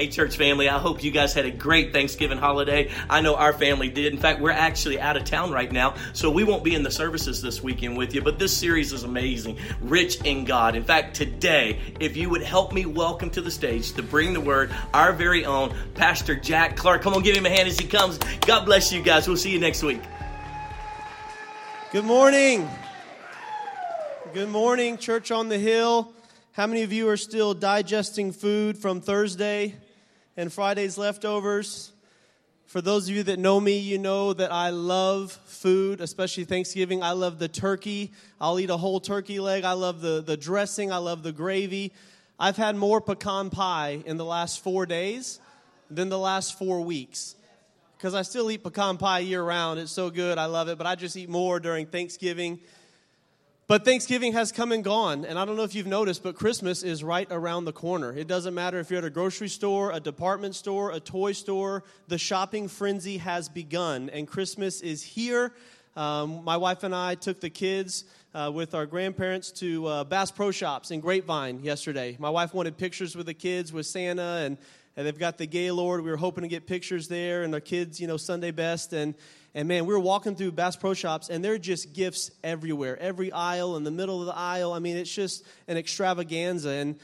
Hey, church family, I hope you guys had a great Thanksgiving holiday. I know our family did. In fact, we're actually out of town right now, so we won't be in the services this weekend with you, but this series is amazing, rich in God. In fact, today, if you would help me welcome to the stage to bring the word our very own Pastor Jack Clark. Come on, give him a hand as he comes. God bless you guys. We'll see you next week. Good morning. Good morning, Church on the Hill. How many of you are still digesting food from Thursday and Friday's leftovers? For those of you that know me, you know that I love food, especially Thanksgiving. I love the turkey. I'll eat a whole turkey leg. I love the, the dressing. I love the gravy. I've had more pecan pie in the last four days than the last four weeks because I still eat pecan pie year round. It's so good. I love it. But I just eat more during Thanksgiving but Thanksgiving has come and gone, and I don't know if you've noticed, but Christmas is right around the corner. It doesn't matter if you're at a grocery store, a department store, a toy store, the shopping frenzy has begun, and Christmas is here. Um, my wife and I took the kids uh, with our grandparents to uh, Bass Pro Shops in Grapevine yesterday. My wife wanted pictures with the kids with Santa, and, and they've got the Gaylord. We were hoping to get pictures there, and our kids, you know, Sunday best, and and man, we were walking through Bass Pro Shops, and there are just gifts everywhere. Every aisle, in the middle of the aisle. I mean, it's just an extravaganza. And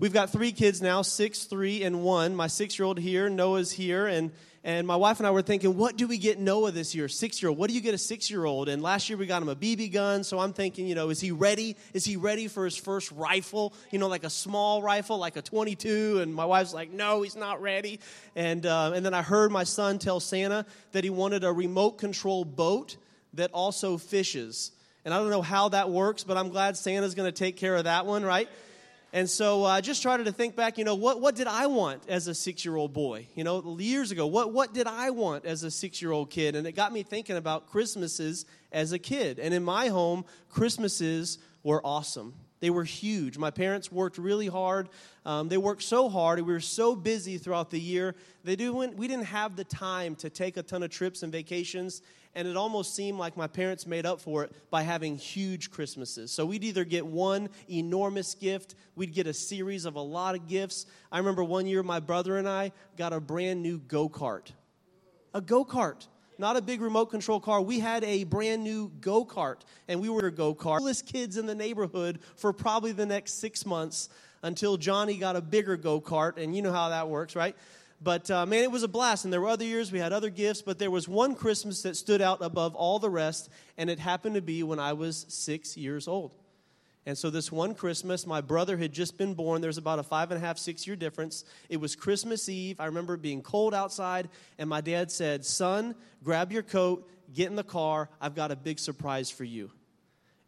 we've got three kids now six, three, and one. My six year old here, Noah's here. And and my wife and I were thinking, what do we get Noah this year? Six year old. What do you get a six year old? And last year we got him a BB gun. So I'm thinking, you know, is he ready? Is he ready for his first rifle? You know, like a small rifle, like a 22. And my wife's like, no, he's not ready. And, uh, and then I heard my son tell Santa that he wanted a remote control boat that also fishes. And I don't know how that works, but I'm glad Santa's going to take care of that one, right? And so uh, I just started to think back, you know, what, what did I want as a six year old boy? You know, years ago, what, what did I want as a six year old kid? And it got me thinking about Christmases as a kid. And in my home, Christmases were awesome. They were huge. My parents worked really hard. Um, they worked so hard, we were so busy throughout the year. They do, we didn't have the time to take a ton of trips and vacations and it almost seemed like my parents made up for it by having huge Christmases. So we'd either get one enormous gift, we'd get a series of a lot of gifts. I remember one year my brother and I got a brand new go kart. A go kart. Not a big remote control car. We had a brand new go kart, and we were go kart. Coolest kids in the neighborhood for probably the next six months until Johnny got a bigger go kart, and you know how that works, right? But uh, man, it was a blast. And there were other years we had other gifts, but there was one Christmas that stood out above all the rest, and it happened to be when I was six years old. And so, this one Christmas, my brother had just been born. There's about a five and a half, six year difference. It was Christmas Eve. I remember it being cold outside, and my dad said, Son, grab your coat, get in the car. I've got a big surprise for you.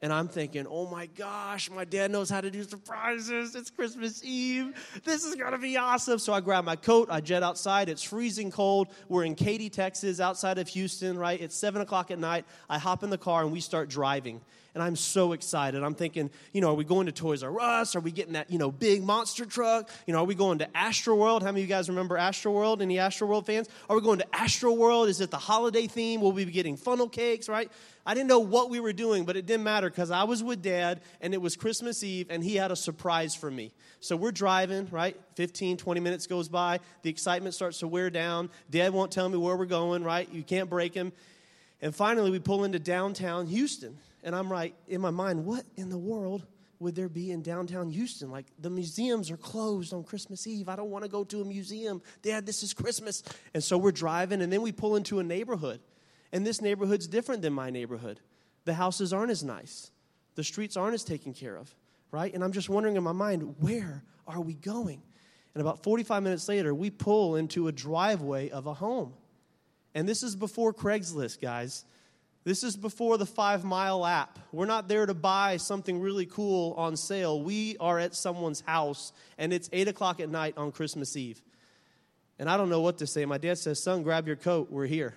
And I'm thinking, oh my gosh, my dad knows how to do surprises. It's Christmas Eve. This is going to be awesome. So I grab my coat, I jet outside. It's freezing cold. We're in Katy, Texas, outside of Houston, right? It's 7 o'clock at night. I hop in the car and we start driving and I'm so excited. I'm thinking, you know, are we going to Toys R Us? Are we getting that, you know, big monster truck? You know, are we going to Astroworld? How many of you guys remember Astroworld? Any Astroworld fans? Are we going to Astroworld? Is it the holiday theme? Will we be getting funnel cakes, right? I didn't know what we were doing, but it didn't matter because I was with dad and it was Christmas Eve and he had a surprise for me. So we're driving, right? 15, 20 minutes goes by. The excitement starts to wear down. Dad won't tell me where we're going, right? You can't break him. And finally, we pull into downtown Houston. And I'm right in my mind, what in the world would there be in downtown Houston? Like the museums are closed on Christmas Eve. I don't want to go to a museum. Dad, this is Christmas. And so we're driving, and then we pull into a neighborhood. And this neighborhood's different than my neighborhood. The houses aren't as nice, the streets aren't as taken care of, right? And I'm just wondering in my mind, where are we going? And about 45 minutes later, we pull into a driveway of a home. And this is before Craigslist, guys. This is before the five mile app. We're not there to buy something really cool on sale. We are at someone's house, and it's 8 o'clock at night on Christmas Eve. And I don't know what to say. My dad says, Son, grab your coat. We're here.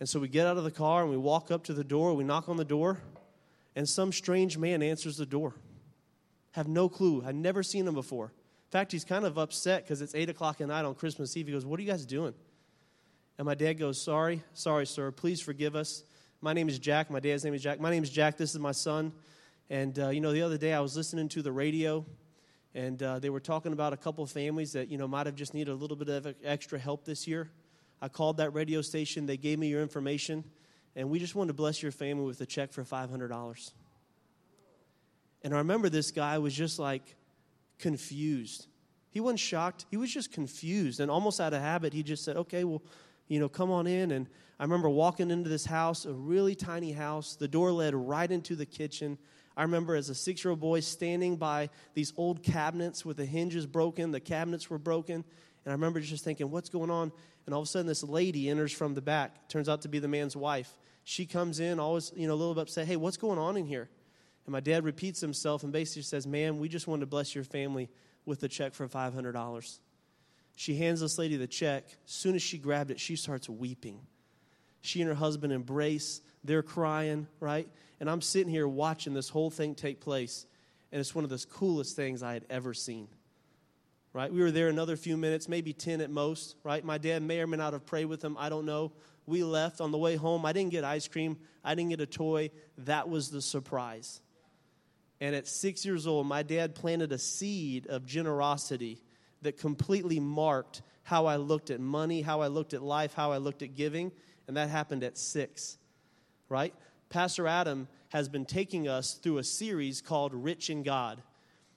And so we get out of the car and we walk up to the door. We knock on the door, and some strange man answers the door. Have no clue. I've never seen him before. In fact, he's kind of upset because it's 8 o'clock at night on Christmas Eve. He goes, What are you guys doing? And my dad goes, Sorry, sorry, sir. Please forgive us. My name is Jack. My dad's name is Jack. My name is Jack. This is my son. And, uh, you know, the other day I was listening to the radio, and uh, they were talking about a couple of families that you know might have just needed a little bit of extra help this year. I called that radio station. They gave me your information, and we just wanted to bless your family with a check for five hundred dollars. And I remember this guy was just like confused. He wasn't shocked. He was just confused, and almost out of habit, he just said, "Okay, well." You know, come on in. And I remember walking into this house, a really tiny house. The door led right into the kitchen. I remember as a six year old boy standing by these old cabinets with the hinges broken, the cabinets were broken. And I remember just thinking, what's going on? And all of a sudden, this lady enters from the back. Turns out to be the man's wife. She comes in, always, you know, a little bit upset. Hey, what's going on in here? And my dad repeats himself and basically says, "Man, we just wanted to bless your family with a check for $500. She hands this lady the check. As soon as she grabbed it, she starts weeping. She and her husband embrace. They're crying, right? And I'm sitting here watching this whole thing take place. And it's one of the coolest things I had ever seen. Right? We were there another few minutes, maybe 10 at most, right? My dad may or may not have prayed with them. I don't know. We left on the way home. I didn't get ice cream, I didn't get a toy. That was the surprise. And at six years old, my dad planted a seed of generosity that completely marked how I looked at money, how I looked at life, how I looked at giving, and that happened at six, right? Pastor Adam has been taking us through a series called Rich in God.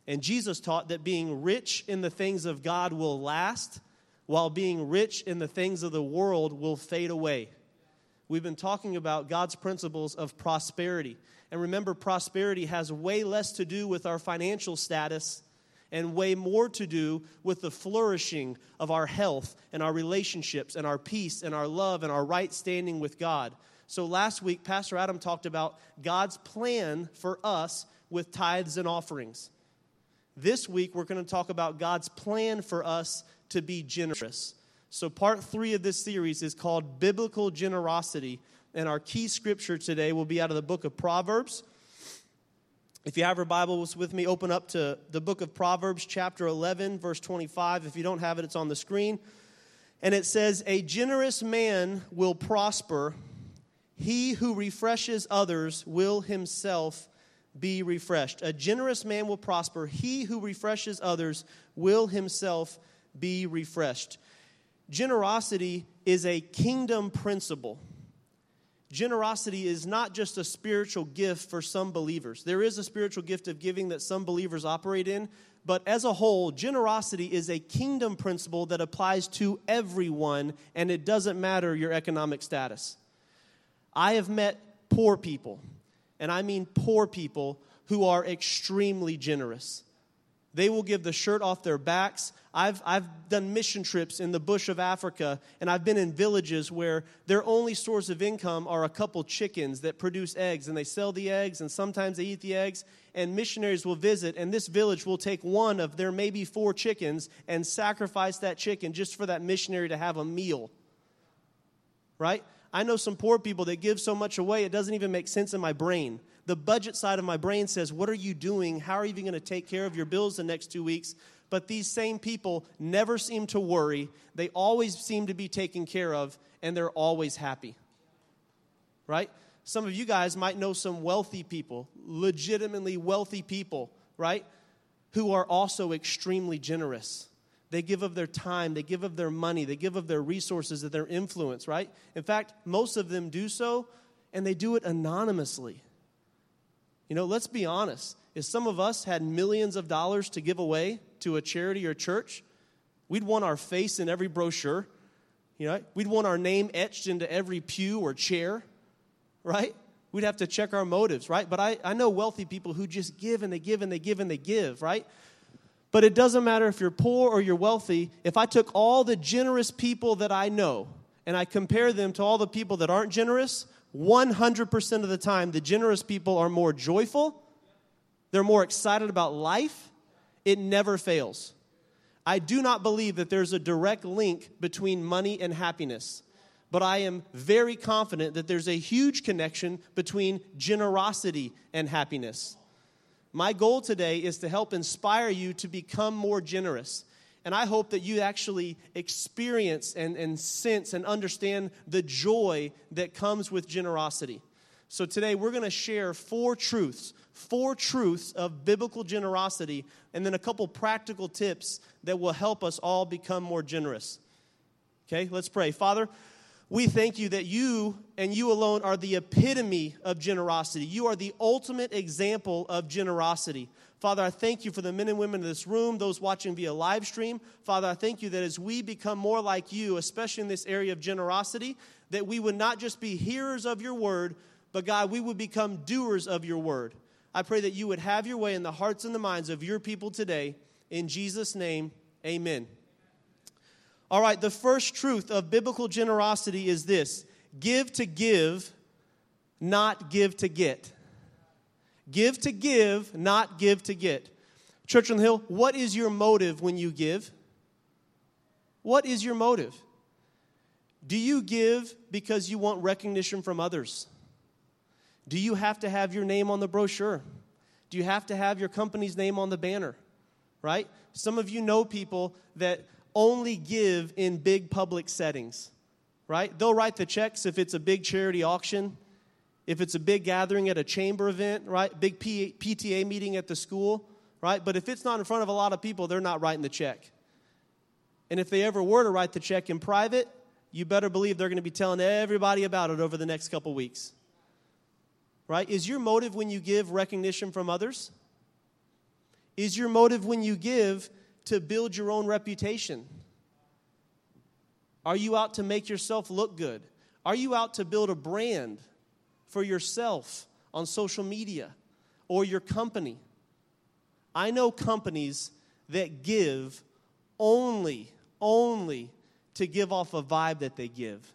And Jesus taught that being rich in the things of God will last, while being rich in the things of the world will fade away. We've been talking about God's principles of prosperity. And remember, prosperity has way less to do with our financial status and way more to do with the flourishing of our health and our relationships and our peace and our love and our right standing with God. So last week, Pastor Adam talked about God's plan for us with tithes and offerings. This week, we're going to talk about God's plan for us to be generous. So, part three of this series is called Biblical Generosity. And our key scripture today will be out of the book of Proverbs, if you have your Bibles with me, open up to the book of Proverbs, chapter 11, verse 25. If you don't have it, it's on the screen. And it says, A generous man will prosper. He who refreshes others will himself be refreshed. A generous man will prosper. He who refreshes others will himself be refreshed. Generosity is a kingdom principle generosity is not just a spiritual gift for some believers. There is a spiritual gift of giving that some believers operate in, but as a whole, generosity is a kingdom principle that applies to everyone, and it doesn't matter your economic status. I have met poor people, and I mean poor people who are extremely generous. They will give the shirt off their backs. I've, I've done mission trips in the bush of Africa, and I've been in villages where their only source of income are a couple chickens that produce eggs, and they sell the eggs, and sometimes they eat the eggs. And missionaries will visit, and this village will take one of their maybe four chickens and sacrifice that chicken just for that missionary to have a meal. Right? I know some poor people that give so much away, it doesn't even make sense in my brain the budget side of my brain says, What are you doing? How are you going to take care of your bills the next two weeks? But these same people never seem to worry. They always seem to be taken care of, and they're always happy. Right? Some of you guys might know some wealthy people, legitimately wealthy people, right? Who are also extremely generous. They give of their time, they give of their money, they give of their resources, of their influence, right? In fact, most of them do so, and they do it anonymously. You know, let's be honest. If some of us had millions of dollars to give away to a charity or church, we'd want our face in every brochure. You know, we'd want our name etched into every pew or chair, right? We'd have to check our motives, right? But I, I know wealthy people who just give and they give and they give and they give, right? But it doesn't matter if you're poor or you're wealthy. If I took all the generous people that I know and I compare them to all the people that aren't generous, 100% of the time, the generous people are more joyful, they're more excited about life. It never fails. I do not believe that there's a direct link between money and happiness, but I am very confident that there's a huge connection between generosity and happiness. My goal today is to help inspire you to become more generous. And I hope that you actually experience and, and sense and understand the joy that comes with generosity. So today we're going to share four truths, four truths of biblical generosity, and then a couple practical tips that will help us all become more generous. Okay, let's pray. Father, we thank you that you and you alone are the epitome of generosity. You are the ultimate example of generosity. Father, I thank you for the men and women in this room, those watching via live stream. Father, I thank you that as we become more like you, especially in this area of generosity, that we would not just be hearers of your word, but God, we would become doers of your word. I pray that you would have your way in the hearts and the minds of your people today. In Jesus' name, amen. All right, the first truth of biblical generosity is this give to give, not give to get. Give to give, not give to get. Church on the Hill, what is your motive when you give? What is your motive? Do you give because you want recognition from others? Do you have to have your name on the brochure? Do you have to have your company's name on the banner? Right? Some of you know people that only give in big public settings, right? They'll write the checks if it's a big charity auction, if it's a big gathering at a chamber event, right? Big P- PTA meeting at the school, right? But if it's not in front of a lot of people, they're not writing the check. And if they ever were to write the check in private, you better believe they're going to be telling everybody about it over the next couple weeks right? Is your motive when you give recognition from others? Is your motive when you give to build your own reputation? Are you out to make yourself look good? Are you out to build a brand for yourself on social media or your company? I know companies that give only, only to give off a vibe that they give.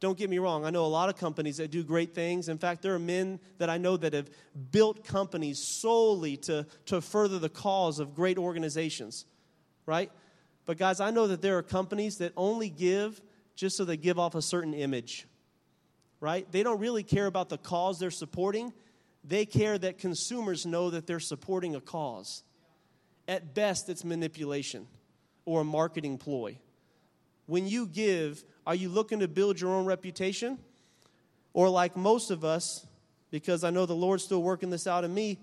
Don't get me wrong, I know a lot of companies that do great things. In fact, there are men that I know that have built companies solely to, to further the cause of great organizations, right? But, guys, I know that there are companies that only give just so they give off a certain image, right? They don't really care about the cause they're supporting, they care that consumers know that they're supporting a cause. At best, it's manipulation or a marketing ploy. When you give, are you looking to build your own reputation? Or, like most of us, because I know the Lord's still working this out in me,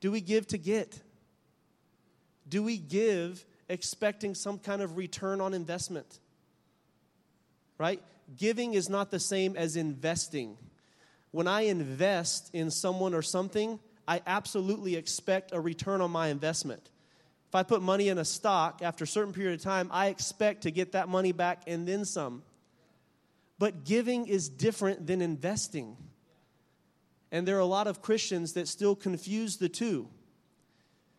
do we give to get? Do we give expecting some kind of return on investment? Right? Giving is not the same as investing. When I invest in someone or something, I absolutely expect a return on my investment. If I put money in a stock, after a certain period of time, I expect to get that money back and then some. But giving is different than investing. And there are a lot of Christians that still confuse the two.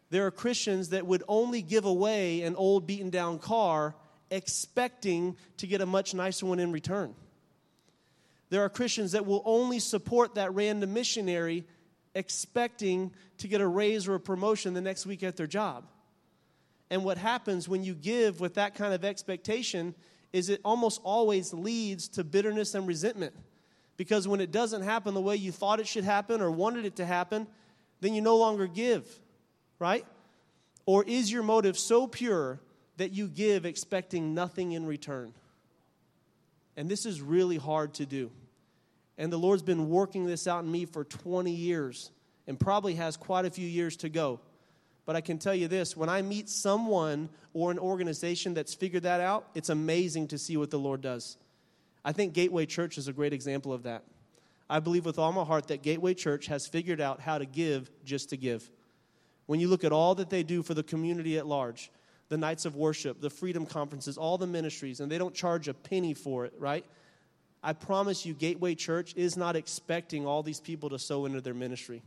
There are Christians that would only give away an old beaten down car expecting to get a much nicer one in return. There are Christians that will only support that random missionary expecting to get a raise or a promotion the next week at their job. And what happens when you give with that kind of expectation is it almost always leads to bitterness and resentment. Because when it doesn't happen the way you thought it should happen or wanted it to happen, then you no longer give, right? Or is your motive so pure that you give expecting nothing in return? And this is really hard to do. And the Lord's been working this out in me for 20 years and probably has quite a few years to go. But I can tell you this when I meet someone or an organization that's figured that out, it's amazing to see what the Lord does. I think Gateway Church is a great example of that. I believe with all my heart that Gateway Church has figured out how to give just to give. When you look at all that they do for the community at large, the nights of worship, the freedom conferences, all the ministries, and they don't charge a penny for it, right? I promise you, Gateway Church is not expecting all these people to sow into their ministry.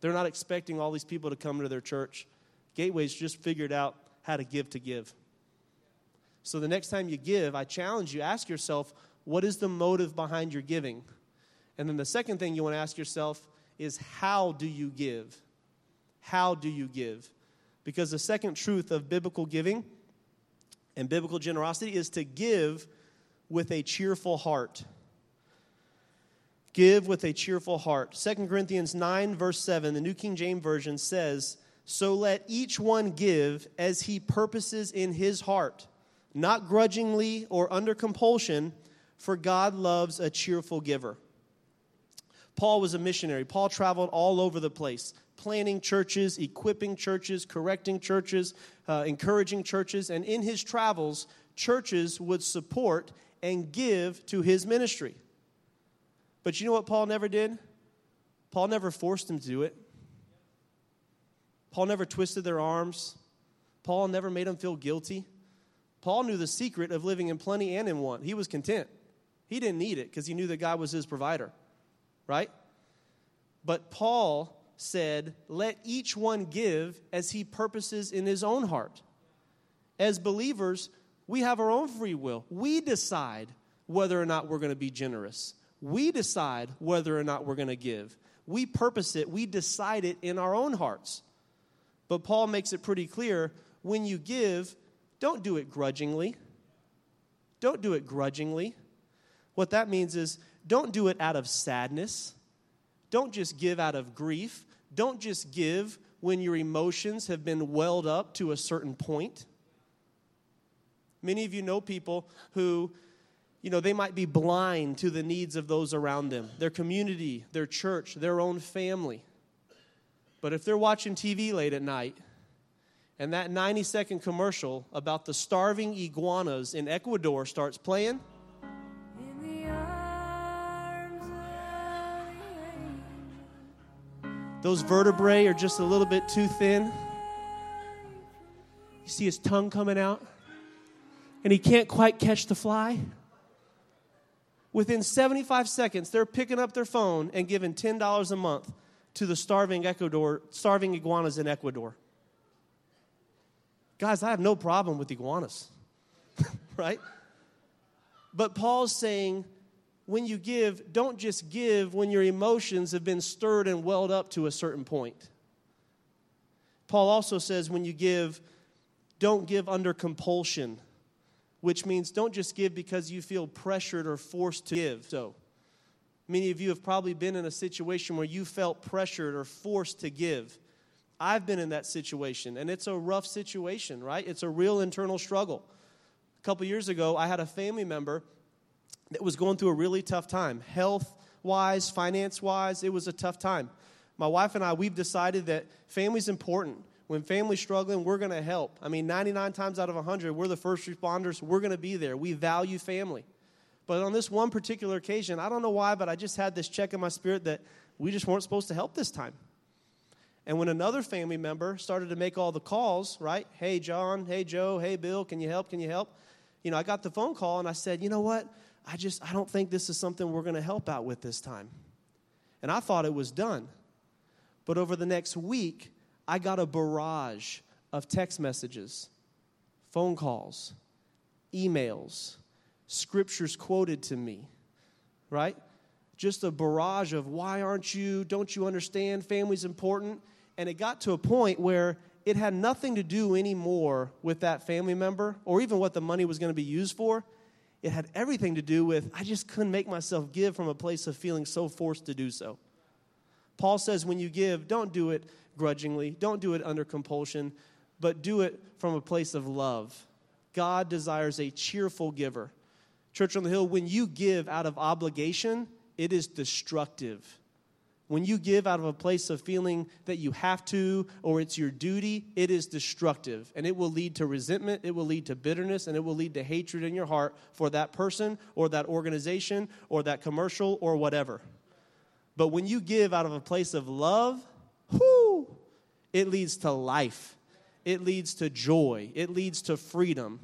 They're not expecting all these people to come to their church. Gateway's just figured out how to give to give. So the next time you give, I challenge you, ask yourself, what is the motive behind your giving? And then the second thing you want to ask yourself is, how do you give? How do you give? Because the second truth of biblical giving and biblical generosity is to give with a cheerful heart. Give with a cheerful heart. 2 Corinthians 9, verse 7, the New King James Version says, So let each one give as he purposes in his heart, not grudgingly or under compulsion, for God loves a cheerful giver. Paul was a missionary. Paul traveled all over the place, planning churches, equipping churches, correcting churches, uh, encouraging churches. And in his travels, churches would support and give to his ministry. But you know what Paul never did? Paul never forced them to do it. Paul never twisted their arms. Paul never made them feel guilty. Paul knew the secret of living in plenty and in want. He was content. He didn't need it because he knew that God was his provider, right? But Paul said, Let each one give as he purposes in his own heart. As believers, we have our own free will. We decide whether or not we're going to be generous. We decide whether or not we're going to give. We purpose it, we decide it in our own hearts. But Paul makes it pretty clear when you give, don't do it grudgingly. Don't do it grudgingly. What that means is don't do it out of sadness. Don't just give out of grief. Don't just give when your emotions have been welled up to a certain point. Many of you know people who, you know, they might be blind to the needs of those around them, their community, their church, their own family. But if they're watching TV late at night and that 90 second commercial about the starving iguanas in Ecuador starts playing, those vertebrae are just a little bit too thin. You see his tongue coming out and he can't quite catch the fly. Within 75 seconds, they're picking up their phone and giving $10 a month to the starving Ecuador, starving iguanas in Ecuador. Guys, I have no problem with iguanas, right? But Paul's saying, when you give, don't just give when your emotions have been stirred and welled up to a certain point. Paul also says, when you give, don't give under compulsion which means don't just give because you feel pressured or forced to give. So, many of you have probably been in a situation where you felt pressured or forced to give. I've been in that situation, and it's a rough situation, right? It's a real internal struggle. A couple years ago, I had a family member that was going through a really tough time, health wise, finance wise. It was a tough time. My wife and I, we've decided that family's important when family's struggling, we're going to help. I mean, 99 times out of 100, we're the first responders. We're going to be there. We value family. But on this one particular occasion, I don't know why, but I just had this check in my spirit that we just weren't supposed to help this time. And when another family member started to make all the calls, right? Hey, John. Hey, Joe. Hey, Bill. Can you help? Can you help? You know, I got the phone call and I said, you know what? I just, I don't think this is something we're going to help out with this time. And I thought it was done. But over the next week, I got a barrage of text messages, phone calls, emails, scriptures quoted to me, right? Just a barrage of why aren't you, don't you understand, family's important. And it got to a point where it had nothing to do anymore with that family member or even what the money was going to be used for. It had everything to do with I just couldn't make myself give from a place of feeling so forced to do so. Paul says when you give, don't do it grudgingly, don't do it under compulsion, but do it from a place of love. God desires a cheerful giver. Church on the Hill, when you give out of obligation, it is destructive. When you give out of a place of feeling that you have to or it's your duty, it is destructive. And it will lead to resentment, it will lead to bitterness, and it will lead to hatred in your heart for that person or that organization or that commercial or whatever. But when you give out of a place of love, whoo, it leads to life. It leads to joy. It leads to freedom.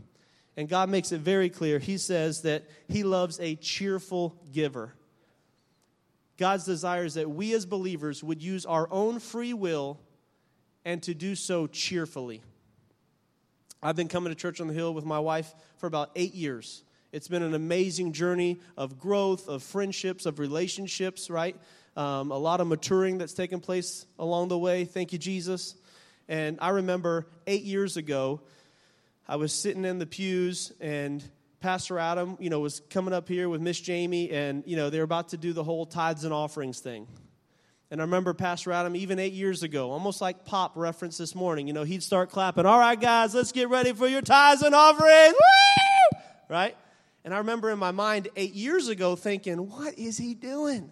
And God makes it very clear. He says that He loves a cheerful giver. God's desire is that we as believers would use our own free will and to do so cheerfully. I've been coming to Church on the Hill with my wife for about eight years. It's been an amazing journey of growth, of friendships, of relationships, right? Um, a lot of maturing that's taken place along the way. Thank you, Jesus. And I remember eight years ago, I was sitting in the pews and Pastor Adam, you know, was coming up here with Miss Jamie, and you know they were about to do the whole tithes and offerings thing. And I remember Pastor Adam, even eight years ago, almost like Pop referenced this morning. You know, he'd start clapping. All right, guys, let's get ready for your tithes and offerings. Woo! Right? And I remember in my mind eight years ago thinking, what is he doing?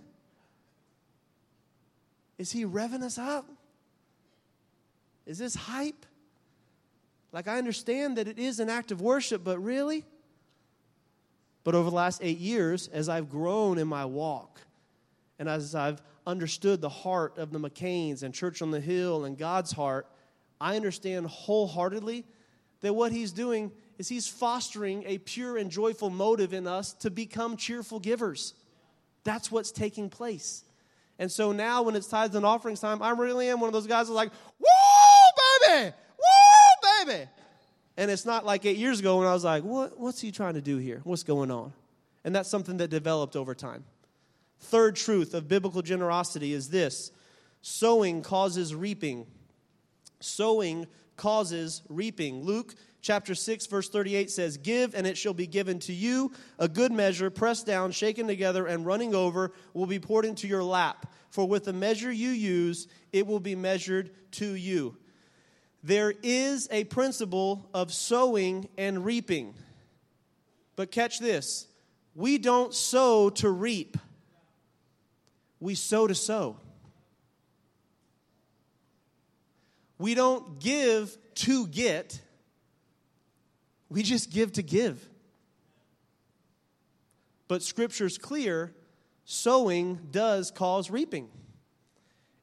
Is he revving us up? Is this hype? Like, I understand that it is an act of worship, but really? But over the last eight years, as I've grown in my walk, and as I've understood the heart of the McCains and Church on the Hill and God's heart, I understand wholeheartedly that what He's doing is He's fostering a pure and joyful motive in us to become cheerful givers. That's what's taking place. And so now, when it's tithes and offerings time, I really am one of those guys that's like, woo, baby, woo, baby. And it's not like eight years ago when I was like, what, what's he trying to do here? What's going on? And that's something that developed over time. Third truth of biblical generosity is this sowing causes reaping. Sowing causes reaping. Luke chapter 6 verse 38 says give and it shall be given to you a good measure pressed down shaken together and running over will be poured into your lap for with the measure you use it will be measured to you there is a principle of sowing and reaping. But catch this. We don't sow to reap. We sow to sow. We don't give to get. We just give to give. But scripture's clear sowing does cause reaping.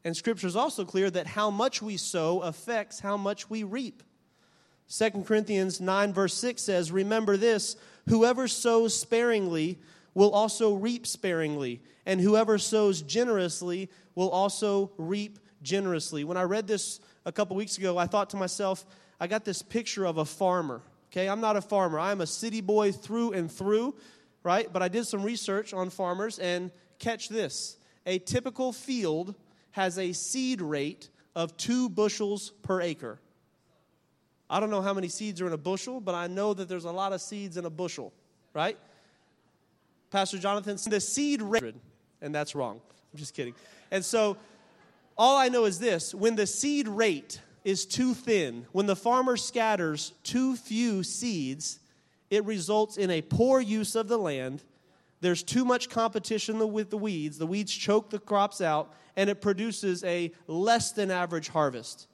And scripture is also clear that how much we sow affects how much we reap. 2 Corinthians 9, verse 6 says, Remember this whoever sows sparingly will also reap sparingly, and whoever sows generously will also reap generously. When I read this a couple weeks ago, I thought to myself, I got this picture of a farmer. Okay, I'm not a farmer. I'm a city boy through and through, right? But I did some research on farmers and catch this. A typical field has a seed rate of two bushels per acre. I don't know how many seeds are in a bushel, but I know that there's a lot of seeds in a bushel, right? Pastor Jonathan, the seed rate, and that's wrong. I'm just kidding. And so, all I know is this when the seed rate is too thin, when the farmer scatters too few seeds, it results in a poor use of the land. There's too much competition with the weeds. The weeds choke the crops out, and it produces a less than average harvest.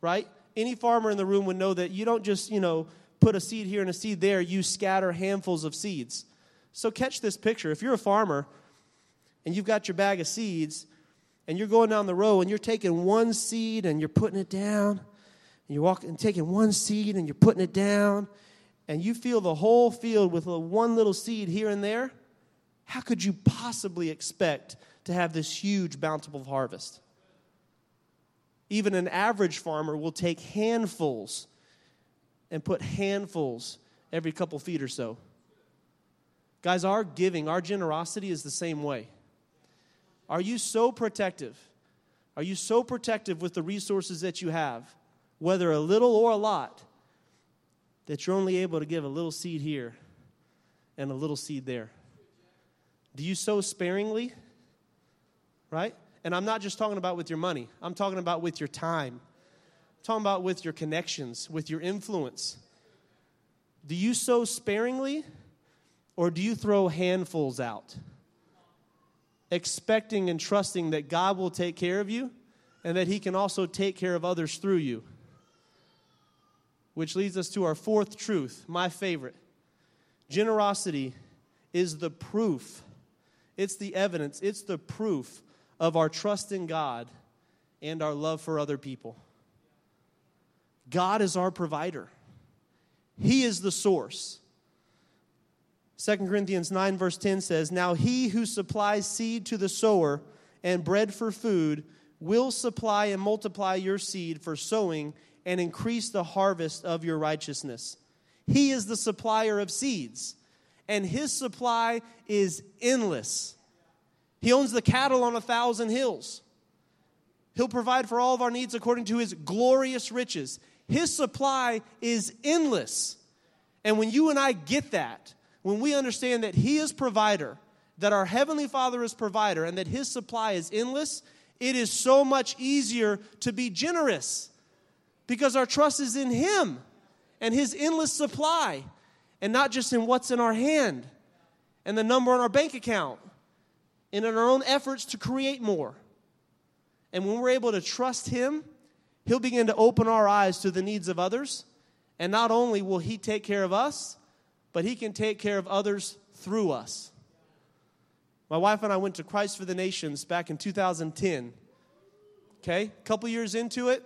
Right? Any farmer in the room would know that you don't just, you know, put a seed here and a seed there, you scatter handfuls of seeds. So catch this picture. If you're a farmer and you've got your bag of seeds, and you're going down the row and you're taking one seed and you're putting it down, and you're walking and taking one seed and you're putting it down, and you feel the whole field with one little seed here and there, how could you possibly expect to have this huge bountiful harvest? Even an average farmer will take handfuls and put handfuls every couple feet or so. Guys, our giving, our generosity is the same way. Are you so protective? Are you so protective with the resources that you have, whether a little or a lot, that you're only able to give a little seed here and a little seed there? Do you sow sparingly? Right? And I'm not just talking about with your money, I'm talking about with your time. I'm talking about with your connections, with your influence. Do you sow sparingly or do you throw handfuls out? expecting and trusting that God will take care of you and that He can also take care of others through you. Which leads us to our fourth truth, my favorite. Generosity is the proof, it's the evidence, it's the proof of our trust in God and our love for other people. God is our provider, He is the source. 2 Corinthians 9, verse 10 says, Now he who supplies seed to the sower and bread for food will supply and multiply your seed for sowing and increase the harvest of your righteousness. He is the supplier of seeds, and his supply is endless. He owns the cattle on a thousand hills. He'll provide for all of our needs according to his glorious riches. His supply is endless. And when you and I get that, when we understand that He is provider, that our Heavenly Father is provider, and that His supply is endless, it is so much easier to be generous because our trust is in Him and His endless supply, and not just in what's in our hand and the number on our bank account and in our own efforts to create more. And when we're able to trust Him, He'll begin to open our eyes to the needs of others. And not only will He take care of us, but He can take care of others through us. My wife and I went to Christ for the Nations back in 2010. Okay, a couple years into it,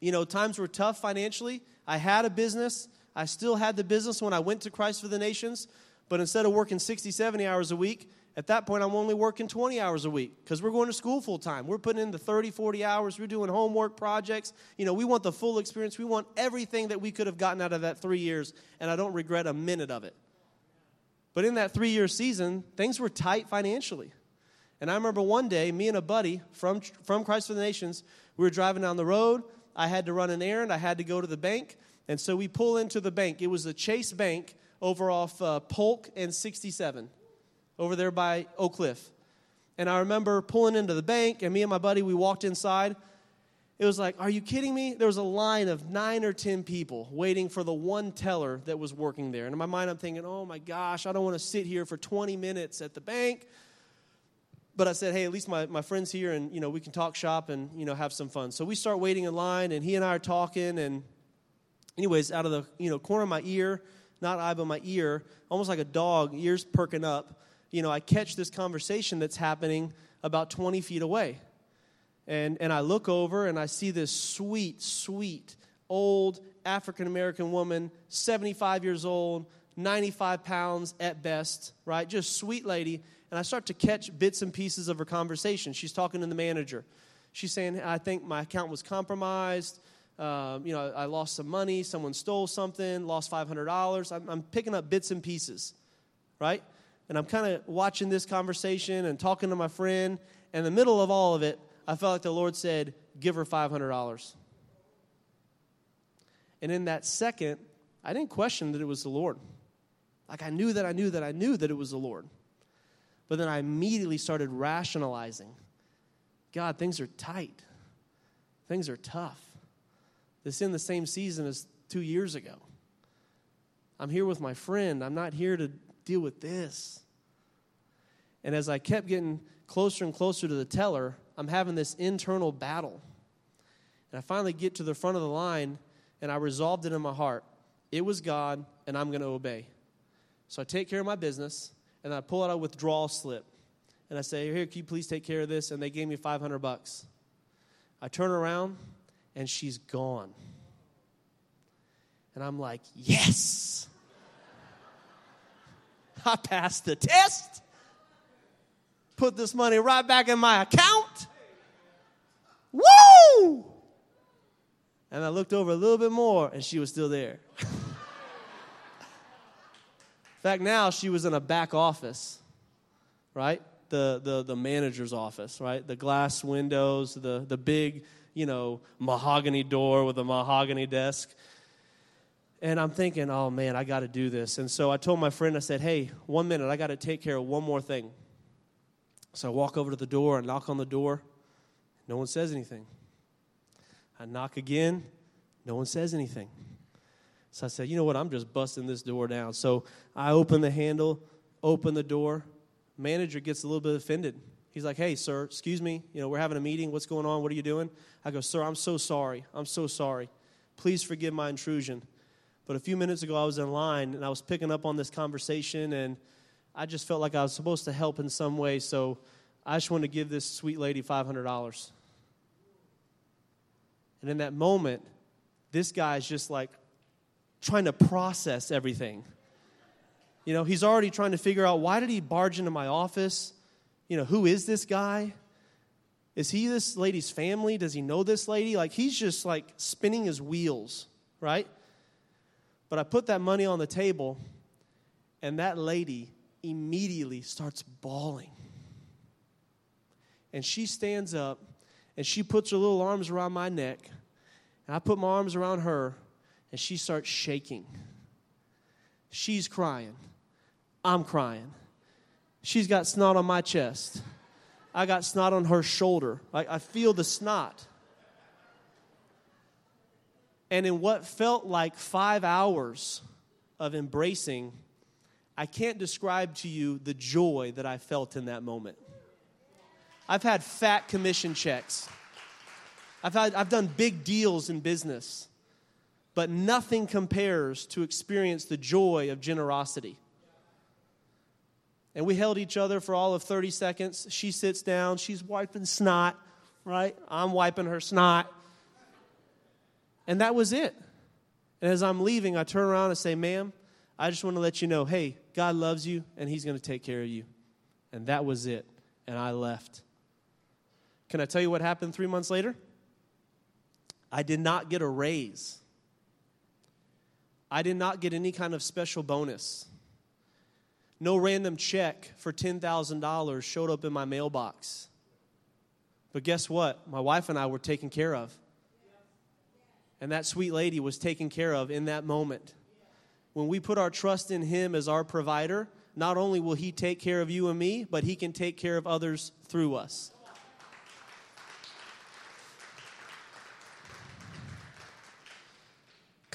you know, times were tough financially. I had a business. I still had the business when I went to Christ for the Nations, but instead of working 60, 70 hours a week, at that point, I'm only working 20 hours a week because we're going to school full time. We're putting in the 30, 40 hours. We're doing homework projects. You know, we want the full experience. We want everything that we could have gotten out of that three years, and I don't regret a minute of it. But in that three year season, things were tight financially. And I remember one day, me and a buddy from, from Christ for the Nations, we were driving down the road. I had to run an errand, I had to go to the bank. And so we pull into the bank. It was the Chase Bank over off uh, Polk and 67 over there by Oak Cliff. And I remember pulling into the bank, and me and my buddy, we walked inside. It was like, are you kidding me? There was a line of nine or 10 people waiting for the one teller that was working there. And in my mind, I'm thinking, oh my gosh, I don't want to sit here for 20 minutes at the bank. But I said, hey, at least my, my friend's here, and, you know, we can talk shop and, you know, have some fun. So we start waiting in line, and he and I are talking, and anyways, out of the, you know, corner of my ear, not eye, but my ear, almost like a dog, ears perking up, you know, I catch this conversation that's happening about 20 feet away. And, and I look over and I see this sweet, sweet, old African American woman, 75 years old, 95 pounds at best, right? Just sweet lady. And I start to catch bits and pieces of her conversation. She's talking to the manager. She's saying, I think my account was compromised. Um, you know, I lost some money. Someone stole something, lost $500. I'm, I'm picking up bits and pieces, right? and I'm kind of watching this conversation and talking to my friend. And in the middle of all of it, I felt like the Lord said, Give her $500. And in that second, I didn't question that it was the Lord. Like I knew that I knew that I knew that it was the Lord. But then I immediately started rationalizing God, things are tight, things are tough. This in the same season as two years ago. I'm here with my friend. I'm not here to deal with this. And as I kept getting closer and closer to the teller, I'm having this internal battle. And I finally get to the front of the line, and I resolved it in my heart it was God, and I'm going to obey. So I take care of my business, and I pull out a withdrawal slip. And I say, Here, can you please take care of this? And they gave me 500 bucks. I turn around, and she's gone. And I'm like, Yes! I passed the test, put this money right back in my account. Woo! And I looked over a little bit more, and she was still there. in fact, now she was in a back office, right? The, the, the manager's office, right? The glass windows, the, the big, you know, mahogany door with a mahogany desk. And I'm thinking, oh man, I got to do this. And so I told my friend, I said, hey, one minute, I got to take care of one more thing. So I walk over to the door and knock on the door. No one says anything. I knock again. No one says anything. So I said, you know what? I'm just busting this door down. So I open the handle, open the door. Manager gets a little bit offended. He's like, hey, sir, excuse me. You know, we're having a meeting. What's going on? What are you doing? I go, sir, I'm so sorry. I'm so sorry. Please forgive my intrusion. But a few minutes ago, I was in line and I was picking up on this conversation, and I just felt like I was supposed to help in some way. So I just wanted to give this sweet lady $500. And in that moment, this guy is just like trying to process everything. You know, he's already trying to figure out why did he barge into my office? You know, who is this guy? Is he this lady's family? Does he know this lady? Like he's just like spinning his wheels, right? But I put that money on the table, and that lady immediately starts bawling. And she stands up and she puts her little arms around my neck, and I put my arms around her, and she starts shaking. She's crying. I'm crying. She's got snot on my chest. I got snot on her shoulder. I, I feel the snot. And in what felt like five hours of embracing, I can't describe to you the joy that I felt in that moment. I've had fat commission checks. I've, had, I've done big deals in business. But nothing compares to experience the joy of generosity. And we held each other for all of 30 seconds. She sits down, she's wiping snot, right? I'm wiping her snot. And that was it. And as I'm leaving, I turn around and say, Ma'am, I just want to let you know hey, God loves you and He's going to take care of you. And that was it. And I left. Can I tell you what happened three months later? I did not get a raise. I did not get any kind of special bonus. No random check for $10,000 showed up in my mailbox. But guess what? My wife and I were taken care of. And that sweet lady was taken care of in that moment. When we put our trust in Him as our provider, not only will He take care of you and me, but He can take care of others through us.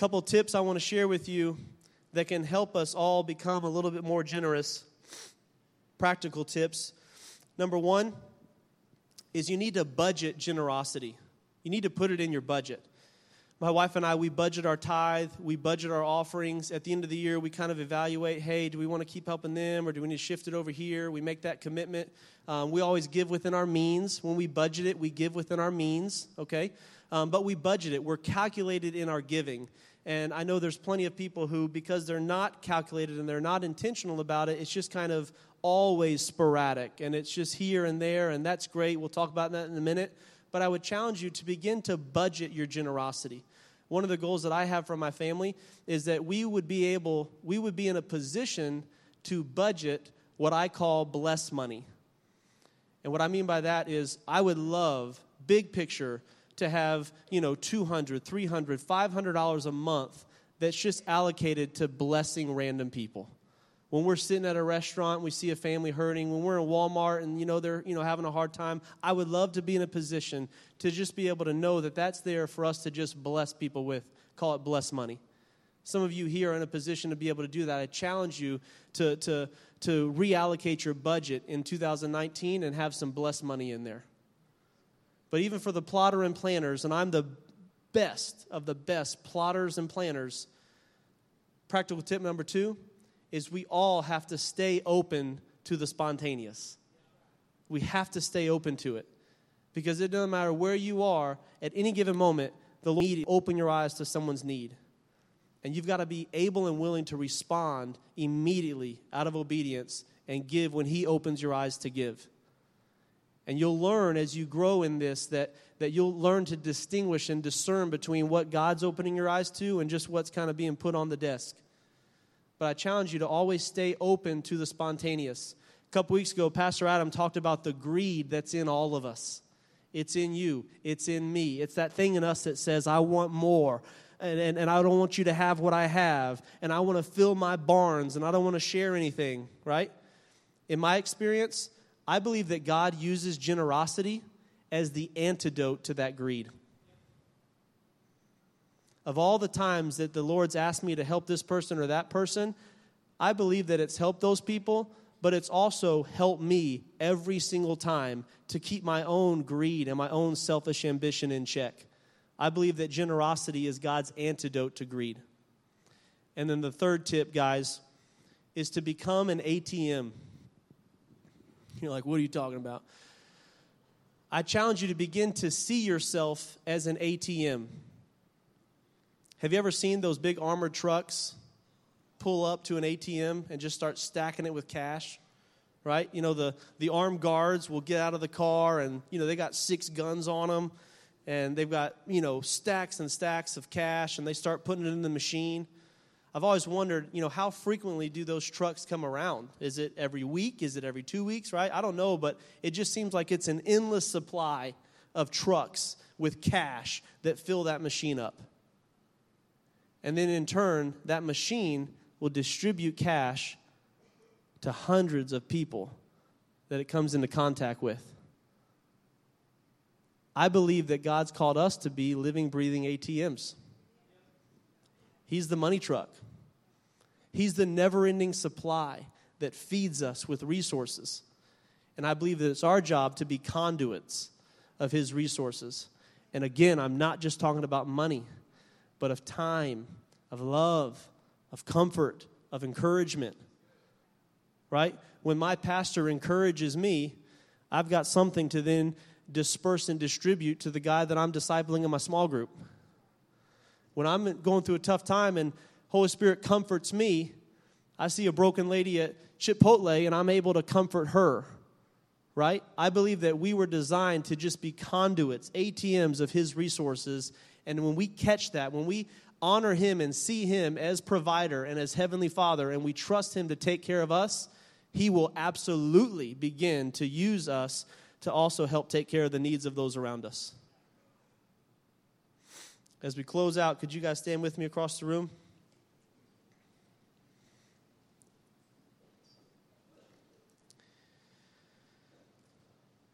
couple tips I want to share with you that can help us all become a little bit more generous. Practical tips. Number one is you need to budget generosity. You need to put it in your budget. My wife and I, we budget our tithe, we budget our offerings. At the end of the year, we kind of evaluate hey, do we want to keep helping them or do we need to shift it over here? We make that commitment. Um, we always give within our means. When we budget it, we give within our means, okay? Um, but we budget it. We're calculated in our giving. And I know there's plenty of people who, because they're not calculated and they're not intentional about it, it's just kind of always sporadic and it's just here and there, and that's great. We'll talk about that in a minute. But I would challenge you to begin to budget your generosity. One of the goals that I have for my family is that we would be able, we would be in a position to budget what I call bless money. And what I mean by that is I would love, big picture, to have, you know, 200, 300, 500 dollars a month that's just allocated to blessing random people. When we're sitting at a restaurant, we see a family hurting. When we're in Walmart and you know they're you know having a hard time, I would love to be in a position to just be able to know that that's there for us to just bless people with. Call it bless money. Some of you here are in a position to be able to do that. I challenge you to to to reallocate your budget in 2019 and have some bless money in there but even for the plotter and planners, and I'm the best of the best plotters and planners, practical tip number two is we all have to stay open to the spontaneous. We have to stay open to it because it doesn't matter where you are at any given moment, the Lord need open your eyes to someone's need. And you've got to be able and willing to respond immediately out of obedience and give when He opens your eyes to give. And you'll learn as you grow in this that, that you'll learn to distinguish and discern between what God's opening your eyes to and just what's kind of being put on the desk. But I challenge you to always stay open to the spontaneous. A couple weeks ago, Pastor Adam talked about the greed that's in all of us. It's in you, it's in me. It's that thing in us that says, I want more. And, and, and I don't want you to have what I have. And I want to fill my barns and I don't want to share anything, right? In my experience, I believe that God uses generosity as the antidote to that greed. Of all the times that the Lord's asked me to help this person or that person, I believe that it's helped those people, but it's also helped me every single time to keep my own greed and my own selfish ambition in check. I believe that generosity is God's antidote to greed. And then the third tip, guys, is to become an ATM. You're like, what are you talking about? I challenge you to begin to see yourself as an ATM. Have you ever seen those big armored trucks pull up to an ATM and just start stacking it with cash? Right? You know, the, the armed guards will get out of the car and, you know, they got six guns on them and they've got, you know, stacks and stacks of cash and they start putting it in the machine. I've always wondered, you know, how frequently do those trucks come around? Is it every week? Is it every two weeks, right? I don't know, but it just seems like it's an endless supply of trucks with cash that fill that machine up. And then in turn, that machine will distribute cash to hundreds of people that it comes into contact with. I believe that God's called us to be living, breathing ATMs. He's the money truck. He's the never ending supply that feeds us with resources. And I believe that it's our job to be conduits of His resources. And again, I'm not just talking about money, but of time, of love, of comfort, of encouragement. Right? When my pastor encourages me, I've got something to then disperse and distribute to the guy that I'm discipling in my small group. When I'm going through a tough time and Holy Spirit comforts me, I see a broken lady at Chipotle and I'm able to comfort her. Right? I believe that we were designed to just be conduits, ATMs of His resources. And when we catch that, when we honor Him and see Him as provider and as Heavenly Father, and we trust Him to take care of us, He will absolutely begin to use us to also help take care of the needs of those around us. As we close out, could you guys stand with me across the room?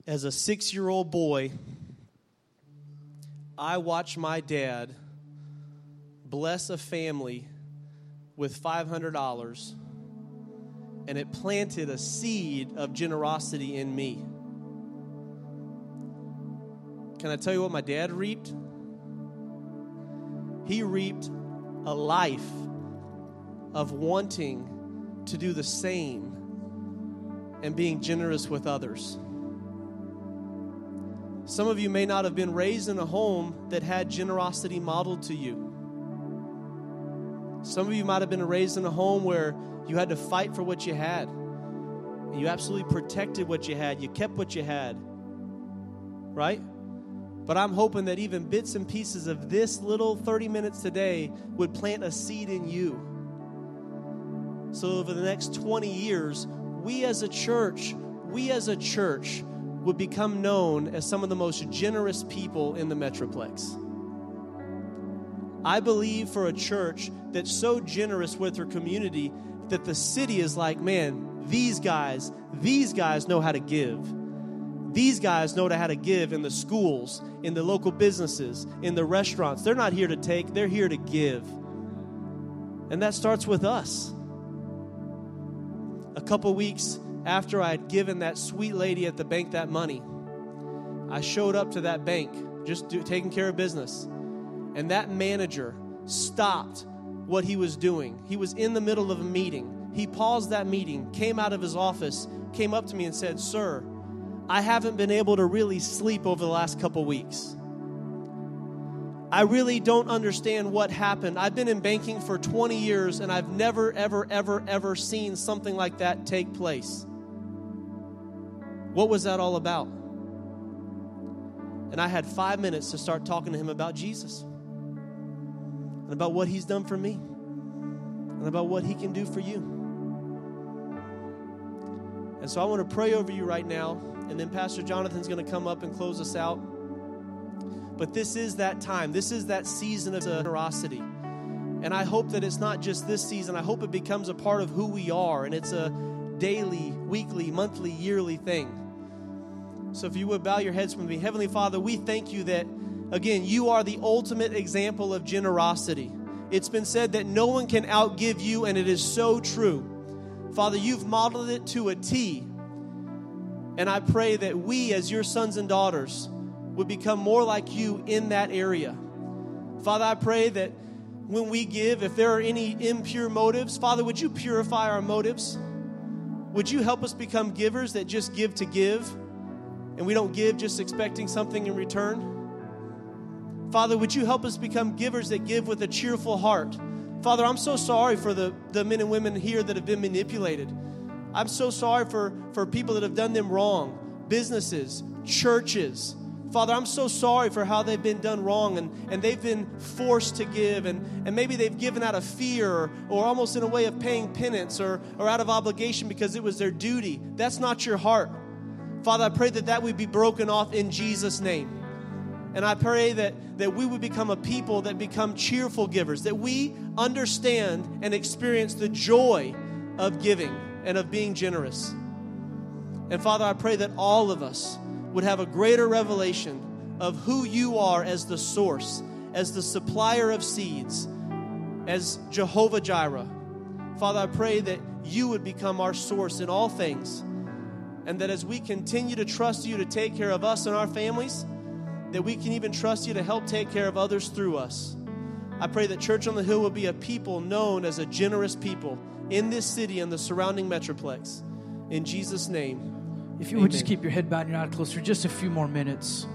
As a six year old boy, I watched my dad bless a family with $500, and it planted a seed of generosity in me. Can I tell you what my dad reaped? He reaped a life of wanting to do the same and being generous with others. Some of you may not have been raised in a home that had generosity modeled to you. Some of you might have been raised in a home where you had to fight for what you had. You absolutely protected what you had. You kept what you had. Right? But I'm hoping that even bits and pieces of this little 30 minutes today would plant a seed in you. So over the next 20 years, we as a church, we as a church would become known as some of the most generous people in the Metroplex. I believe for a church that's so generous with her community that the city is like, man, these guys, these guys know how to give. These guys know how to give in the schools, in the local businesses, in the restaurants. They're not here to take, they're here to give. And that starts with us. A couple weeks after I had given that sweet lady at the bank that money, I showed up to that bank just do, taking care of business. And that manager stopped what he was doing. He was in the middle of a meeting. He paused that meeting, came out of his office, came up to me and said, Sir, I haven't been able to really sleep over the last couple weeks. I really don't understand what happened. I've been in banking for 20 years and I've never, ever, ever, ever seen something like that take place. What was that all about? And I had five minutes to start talking to him about Jesus and about what he's done for me and about what he can do for you. And so I want to pray over you right now and then Pastor Jonathan's going to come up and close us out. But this is that time, this is that season of generosity. And I hope that it's not just this season, I hope it becomes a part of who we are, and it's a daily, weekly, monthly, yearly thing. So if you would bow your heads with me, Heavenly Father, we thank you that, again, you are the ultimate example of generosity. It's been said that no one can outgive you, and it is so true. Father, you've modeled it to a T. And I pray that we, as your sons and daughters, would become more like you in that area. Father, I pray that when we give, if there are any impure motives, Father, would you purify our motives? Would you help us become givers that just give to give and we don't give just expecting something in return? Father, would you help us become givers that give with a cheerful heart? Father, I'm so sorry for the, the men and women here that have been manipulated. I'm so sorry for, for people that have done them wrong, businesses, churches. Father, I'm so sorry for how they've been done wrong and, and they've been forced to give, and, and maybe they've given out of fear or, or almost in a way of paying penance or, or out of obligation because it was their duty. That's not your heart. Father, I pray that that would be broken off in Jesus' name. And I pray that, that we would become a people that become cheerful givers, that we understand and experience the joy of giving and of being generous. And Father, I pray that all of us would have a greater revelation of who you are as the source, as the supplier of seeds, as Jehovah Jireh. Father, I pray that you would become our source in all things. And that as we continue to trust you to take care of us and our families, that we can even trust you to help take care of others through us. I pray that Church on the Hill will be a people known as a generous people in this city and the surrounding metroplex. In Jesus' name. If you would just keep your head bowed and your eyes closed for just a few more minutes.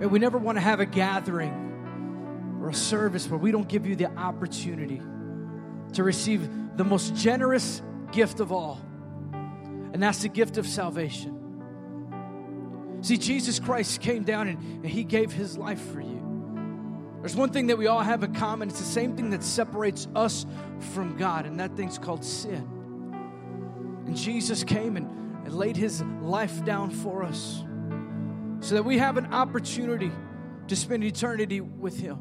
And we never want to have a gathering or a service where we don't give you the opportunity to receive the most generous gift of all, and that's the gift of salvation. See, Jesus Christ came down and, and he gave his life for you. There's one thing that we all have in common. It's the same thing that separates us from God, and that thing's called sin. And Jesus came and, and laid his life down for us so that we have an opportunity to spend eternity with him.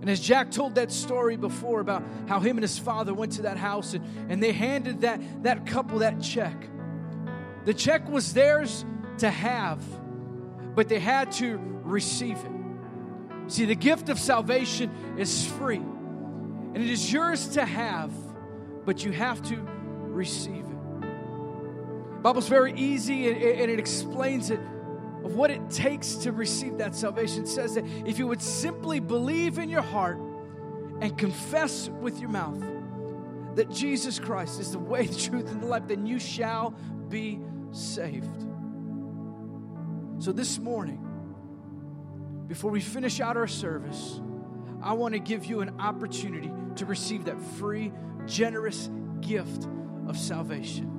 And as Jack told that story before about how him and his father went to that house and, and they handed that, that couple that check. The check was theirs to have, but they had to receive it. See, the gift of salvation is free, and it is yours to have, but you have to receive it. Bible's very easy, and it explains it of what it takes to receive that salvation. It says that if you would simply believe in your heart and confess with your mouth that Jesus Christ is the way, the truth, and the life, then you shall be saved. So this morning, before we finish out our service, I want to give you an opportunity to receive that free, generous gift of salvation.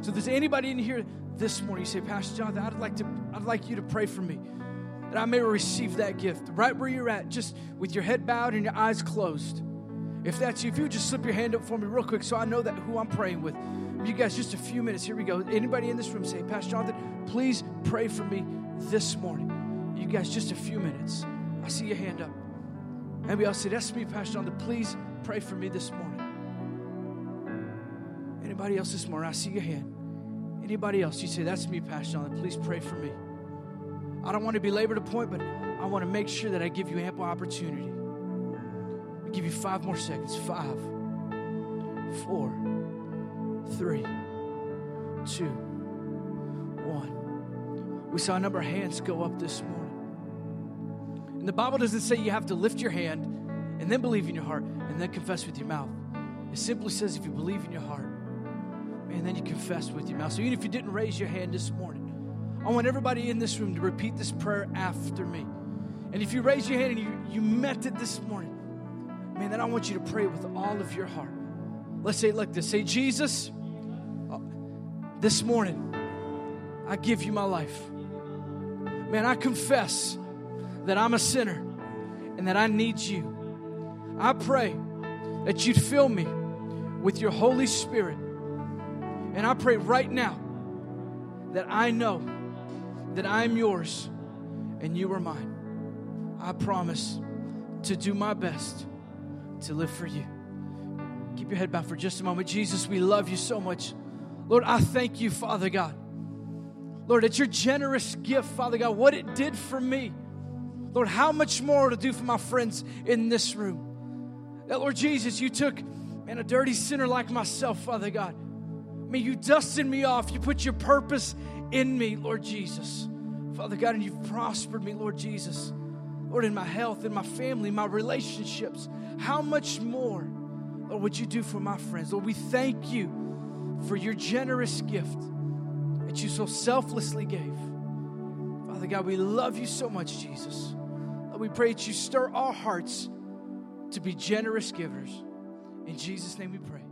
So, if there's anybody in here this morning, you say, Pastor Jonathan, I'd like to, I'd like you to pray for me that I may receive that gift right where you're at, just with your head bowed and your eyes closed. If that's you, if you just slip your hand up for me real quick, so I know that who I'm praying with. You guys, just a few minutes. Here we go. Anybody in this room say, Pastor Jonathan, please pray for me this morning. You guys, just a few minutes. I see your hand up. Maybe I'll say, That's me, Pastor Jonathan. Please pray for me this morning. Anybody else this morning? I see your hand. Anybody else? You say, That's me, Pastor Jonathan. Please pray for me. I don't want to belabor the point, but I want to make sure that I give you ample opportunity. i give you five more seconds. Five, four, three, two, one. We saw a number of hands go up this morning. And the Bible doesn't say you have to lift your hand and then believe in your heart and then confess with your mouth. It simply says if you believe in your heart and then you confess with your mouth. So even if you didn't raise your hand this morning, I want everybody in this room to repeat this prayer after me. And if you raise your hand and you, you meant it this morning, man, then I want you to pray with all of your heart. Let's say it like this Say, Jesus, uh, this morning, I give you my life. Man, I confess that I'm a sinner and that I need you. I pray that you'd fill me with your Holy Spirit and I pray right now that I know that I am yours and you are mine. I promise to do my best to live for you. Keep your head bowed for just a moment. Jesus, we love you so much. Lord, I thank you, Father God. Lord, it's your generous gift, Father God, what it did for me. Lord, how much more to do for my friends in this room. That, Lord Jesus, you took, man, a dirty sinner like myself, Father God, me. You dusted me off. You put your purpose in me, Lord Jesus. Father God, and you've prospered me, Lord Jesus. Lord, in my health, in my family, my relationships. How much more, Lord, would you do for my friends? Lord, we thank you for your generous gift that you so selflessly gave. Father God, we love you so much, Jesus. We pray that you stir our hearts to be generous givers. In Jesus' name we pray.